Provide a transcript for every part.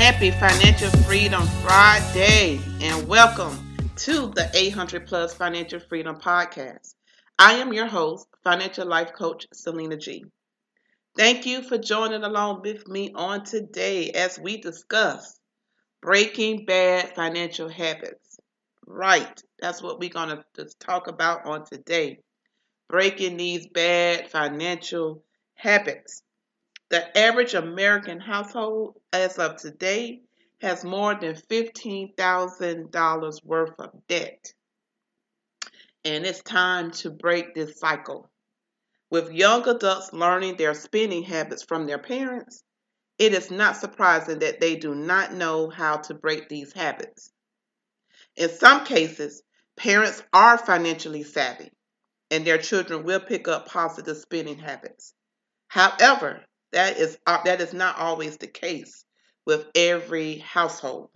Happy Financial Freedom Friday and welcome to the 800 Plus Financial Freedom Podcast. I am your host, financial life coach Selena G. Thank you for joining along with me on today as we discuss breaking bad financial habits. Right, that's what we're going to talk about on today. Breaking these bad financial habits. The average American household as of today has more than $15,000 worth of debt. And it's time to break this cycle. With young adults learning their spending habits from their parents, it is not surprising that they do not know how to break these habits. In some cases, parents are financially savvy and their children will pick up positive spending habits. However, that is uh, that is not always the case with every household.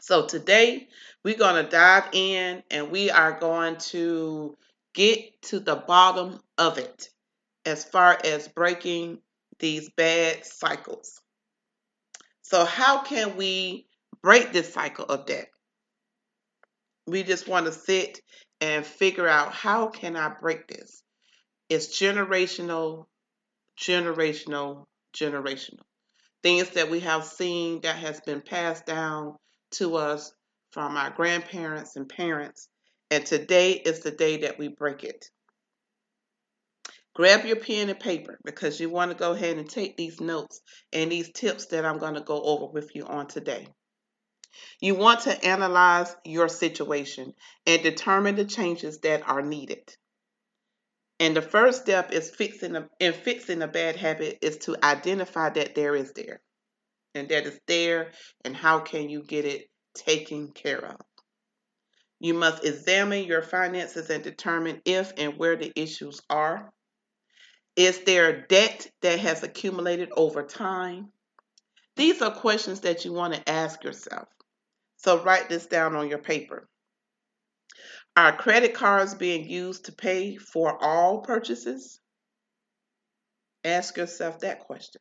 So today we're going to dive in and we are going to get to the bottom of it as far as breaking these bad cycles. So how can we break this cycle of debt? We just want to sit and figure out how can I break this? It's generational generational, generational. Things that we have seen that has been passed down to us from our grandparents and parents. And today is the day that we break it. Grab your pen and paper because you want to go ahead and take these notes and these tips that I'm going to go over with you on today. You want to analyze your situation and determine the changes that are needed. And the first step is fixing a, in fixing a bad habit is to identify that there is there. And that is there and how can you get it taken care of. You must examine your finances and determine if and where the issues are. Is there debt that has accumulated over time? These are questions that you want to ask yourself. So write this down on your paper. Are credit cards being used to pay for all purchases? Ask yourself that question.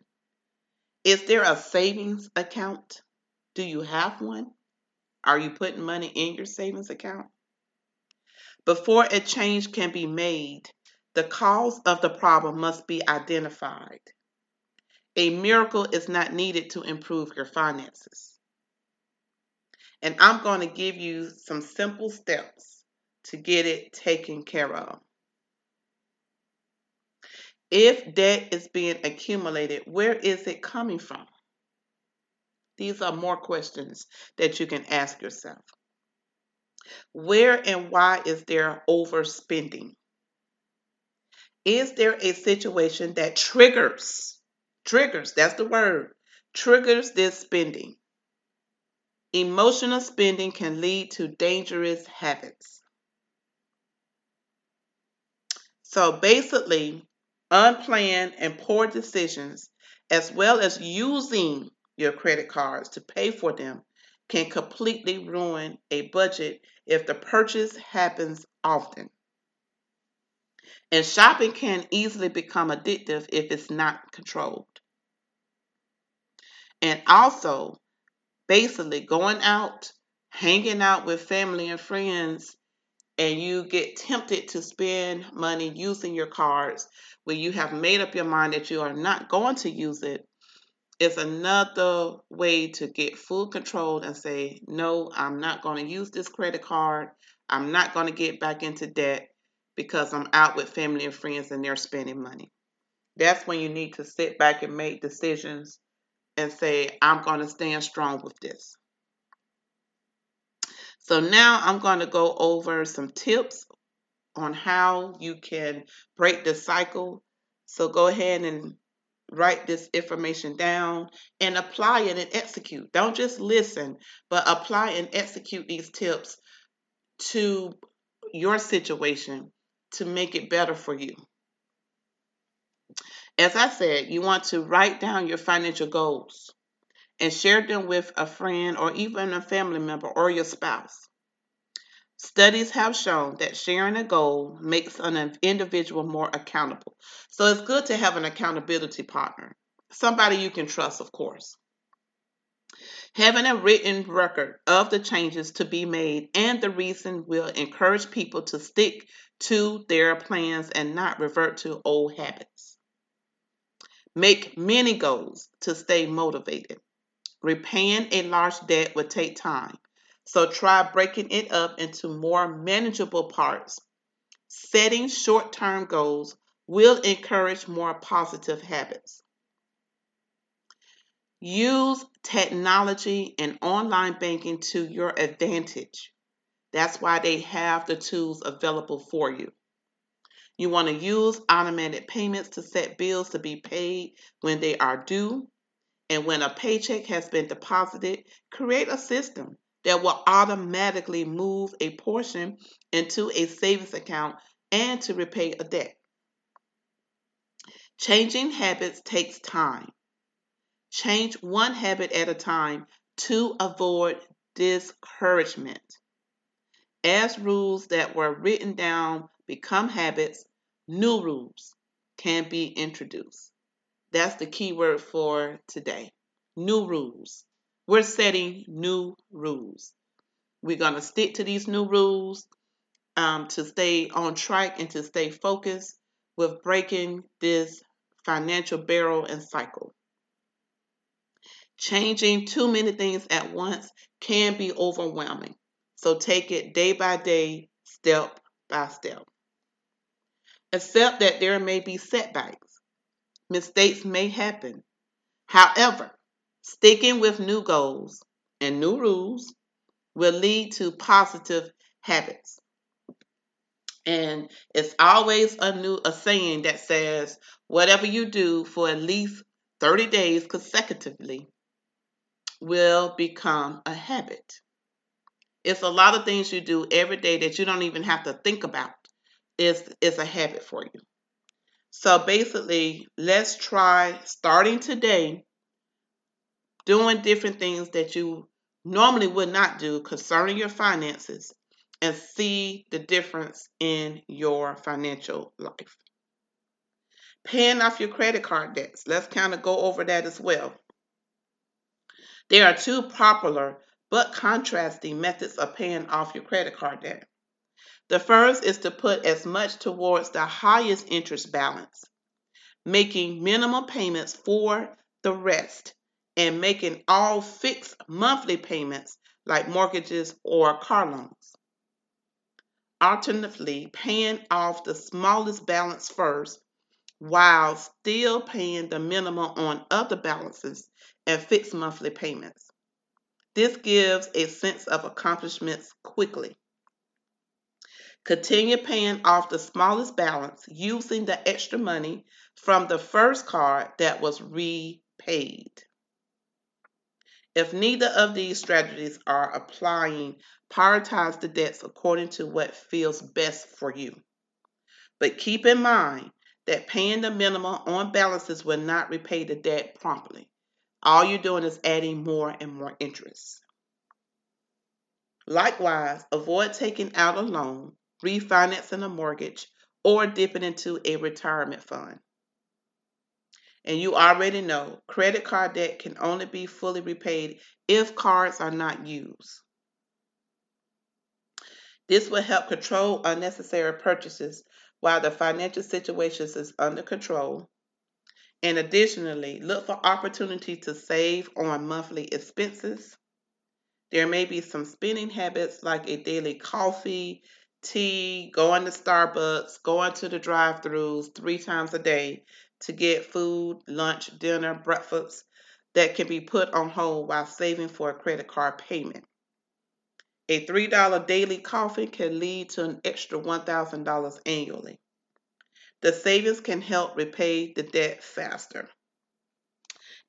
Is there a savings account? Do you have one? Are you putting money in your savings account? Before a change can be made, the cause of the problem must be identified. A miracle is not needed to improve your finances. And I'm going to give you some simple steps to get it taken care of. If debt is being accumulated, where is it coming from? These are more questions that you can ask yourself. Where and why is there overspending? Is there a situation that triggers, triggers, that's the word, triggers this spending? Emotional spending can lead to dangerous habits. So basically, unplanned and poor decisions, as well as using your credit cards to pay for them, can completely ruin a budget if the purchase happens often. And shopping can easily become addictive if it's not controlled. And also, basically, going out, hanging out with family and friends and you get tempted to spend money using your cards when you have made up your mind that you are not going to use it, it is another way to get full control and say no i'm not going to use this credit card. I'm not going to get back into debt because i'm out with family and friends and they're spending money. That's when you need to sit back and make decisions and say i'm going to stand strong with this so now I'm going to go over some tips on how you can break the cycle So go ahead and write this information down and apply it and execute. Don't just listen, but apply and execute these tips to your situation to make it better for you. As I said, you want to write down your financial goals and share them with a friend or even a family member or your spouse. Studies have shown that sharing a goal makes an individual more accountable. So it's good to have an accountability partner, somebody you can trust, of course. Having a written record of the changes to be made and the reason will encourage people to stick to their plans and not revert to old habits. Make many goals to stay motivated. Repaying a large debt would take time, so try breaking it up into more manageable parts. Setting short term goals will encourage more positive habits. Use technology and online banking to your advantage. That's why they have the tools available for you. You want to use automated payments to set bills to be paid when they are due. And when a paycheck has been deposited, create a system that will automatically move a portion into a savings account and to repay a debt. Changing habits takes time. Change one habit at a time to avoid discouragement. As rules that were written down become habits, new rules can be introduced. That's the key word for today. New rules. We're setting new rules. We're going to stick to these new rules um, to stay on track and to stay focused with breaking this financial barrel and cycle. Changing too many things at once can be overwhelming. So take it day by day, step by step. Accept that there may be setbacks. Mistakes may happen. However, Sticking with new goals and new rules will lead to positive habits. And it's always a new a saying that says whatever you do for at least 30 days consecutively will become a habit. It's a lot of things you do every day that you don't even have to think about. Is is a habit for you. So basically, let's try starting today doing different things that you normally would not do concerning your finances and see the difference in your financial life. Paying off your credit card debts. Let's kind of go over that as well. There are two popular but contrasting methods of paying off your credit card debt. The first is to put as much towards the highest interest balance, making minimum payments for the rest and making all fixed monthly payments like mortgages or car loans. Alternatively, paying off the smallest balance first while still paying the minimum on other balances and fixed monthly payments. This gives a sense of accomplishments quickly. Continue paying off the smallest balance using the extra money from the first card that was repaid. If neither of these strategies are applying, prioritize the debts according to what feels best for you. But keep in mind that paying the minimum on balances will not repay the debt promptly. All you're doing is adding more and more interest. Likewise, avoid taking out a loan, refinancing a mortgage, or dipping into a retirement fund. And you already know credit card debt can only be fully repaid if cards are not used. This will help control unnecessary purchases while the financial situation is under control. And additionally, look for opportunities to save on monthly expenses. There may be some spending habits like a daily coffee, tea, going to Starbucks, going to the drive throughs three times a day to get food, lunch, dinner, breakfast that can be put on hold while saving for a credit card payment. A $3 daily coffee can lead to an extra $1,000 annually. The savings can help repay the debt faster.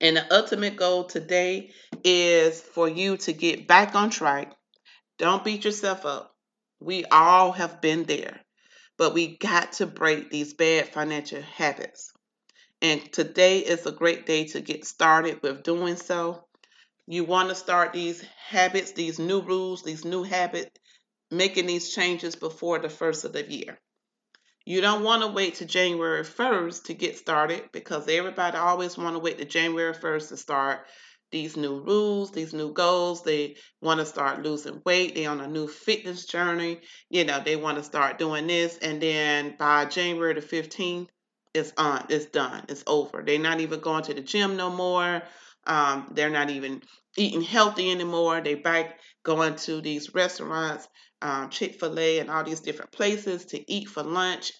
And the ultimate goal today is for you to get back on track. Don't beat yourself up. We all have been there, but we got to break these bad financial habits. And today is a great day to get started with doing so. You want to start these habits, these new rules, these new habits, making these changes before the first of the year. You don't want to wait to January 1st to get started because everybody always want to wait to January 1st to start these new rules, these new goals. They want to start losing weight. They're on a new fitness journey. You know, they want to start doing this. And then by January the 15th, it's on, it's done, it's over. They're not even going to the gym no more. Um, they're not even eating healthy anymore. They back going to these restaurants um, Chick fil A, and all these different places to eat for lunch,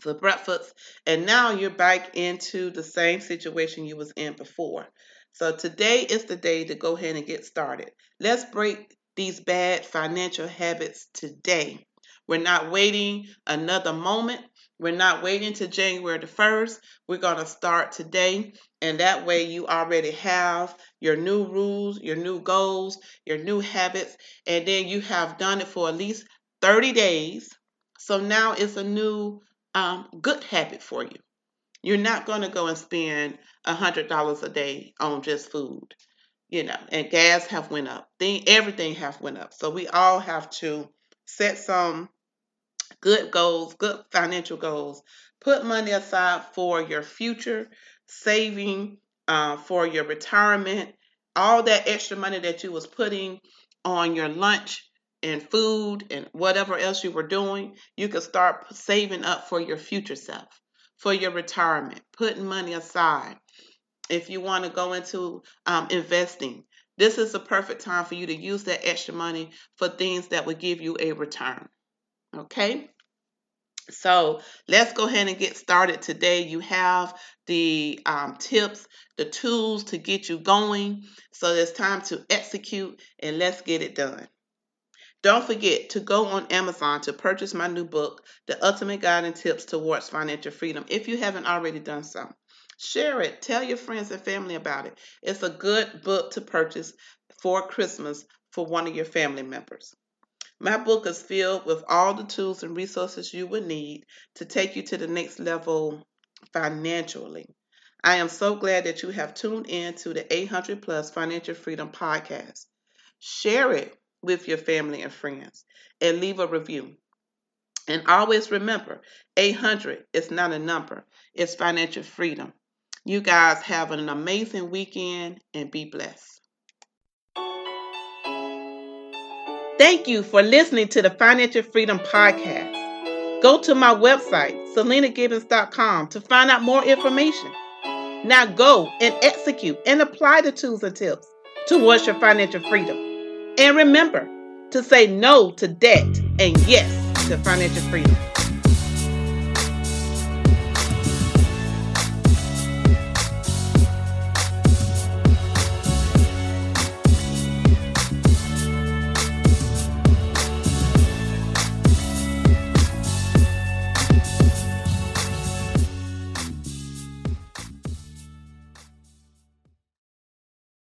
for breakfast. And now you're back into the same situation you was in before. So today is the day to go ahead and get started. Let's break these bad financial habits today. We're not waiting another moment. We're not waiting to January the 1st. We're going to start today. And that way, you already have your new rules, your new goals, your new habits. And then you have done it for at least 30 days. So now it's a new um, good habit for you. You're not going to go and spend $100 a day on just food. You know, and gas have went up. Thing, everything have went up. So we all have to set some good goals, good financial goals. Put money aside for your future, saving uh, for your retirement, all that extra money that you was putting on your lunch and food and whatever else you were doing, you can start saving up for your future self, for your retirement, putting money aside. If you want to go into um, investing, this is the perfect time for you to use that extra money for things that would give you a return. Okay? So let's go ahead and get started today. You have the um, tips, the tools to get you going. So it's time to execute and let's get it done. Don't forget to go on Amazon to purchase my new book, The Ultimate Guide and Tips Towards Financial Freedom, if you haven't already done so. Share it, tell your friends and family about it. It's a good book to purchase for Christmas for one of your family members. My book is filled with all the tools and resources you would need to take you to the next level financially. I am so glad that you have tuned in to the 800 Plus Financial Freedom Podcast. Share it with your family and friends and leave a review. And always remember 800 is not a number, it's financial freedom. You guys have an amazing weekend and be blessed. Thank you for listening to the Financial Freedom Podcast. Go to my website, selenagibbons.com, to find out more information. Now go and execute and apply the tools and tips towards your financial freedom. And remember to say no to debt and yes to financial freedom.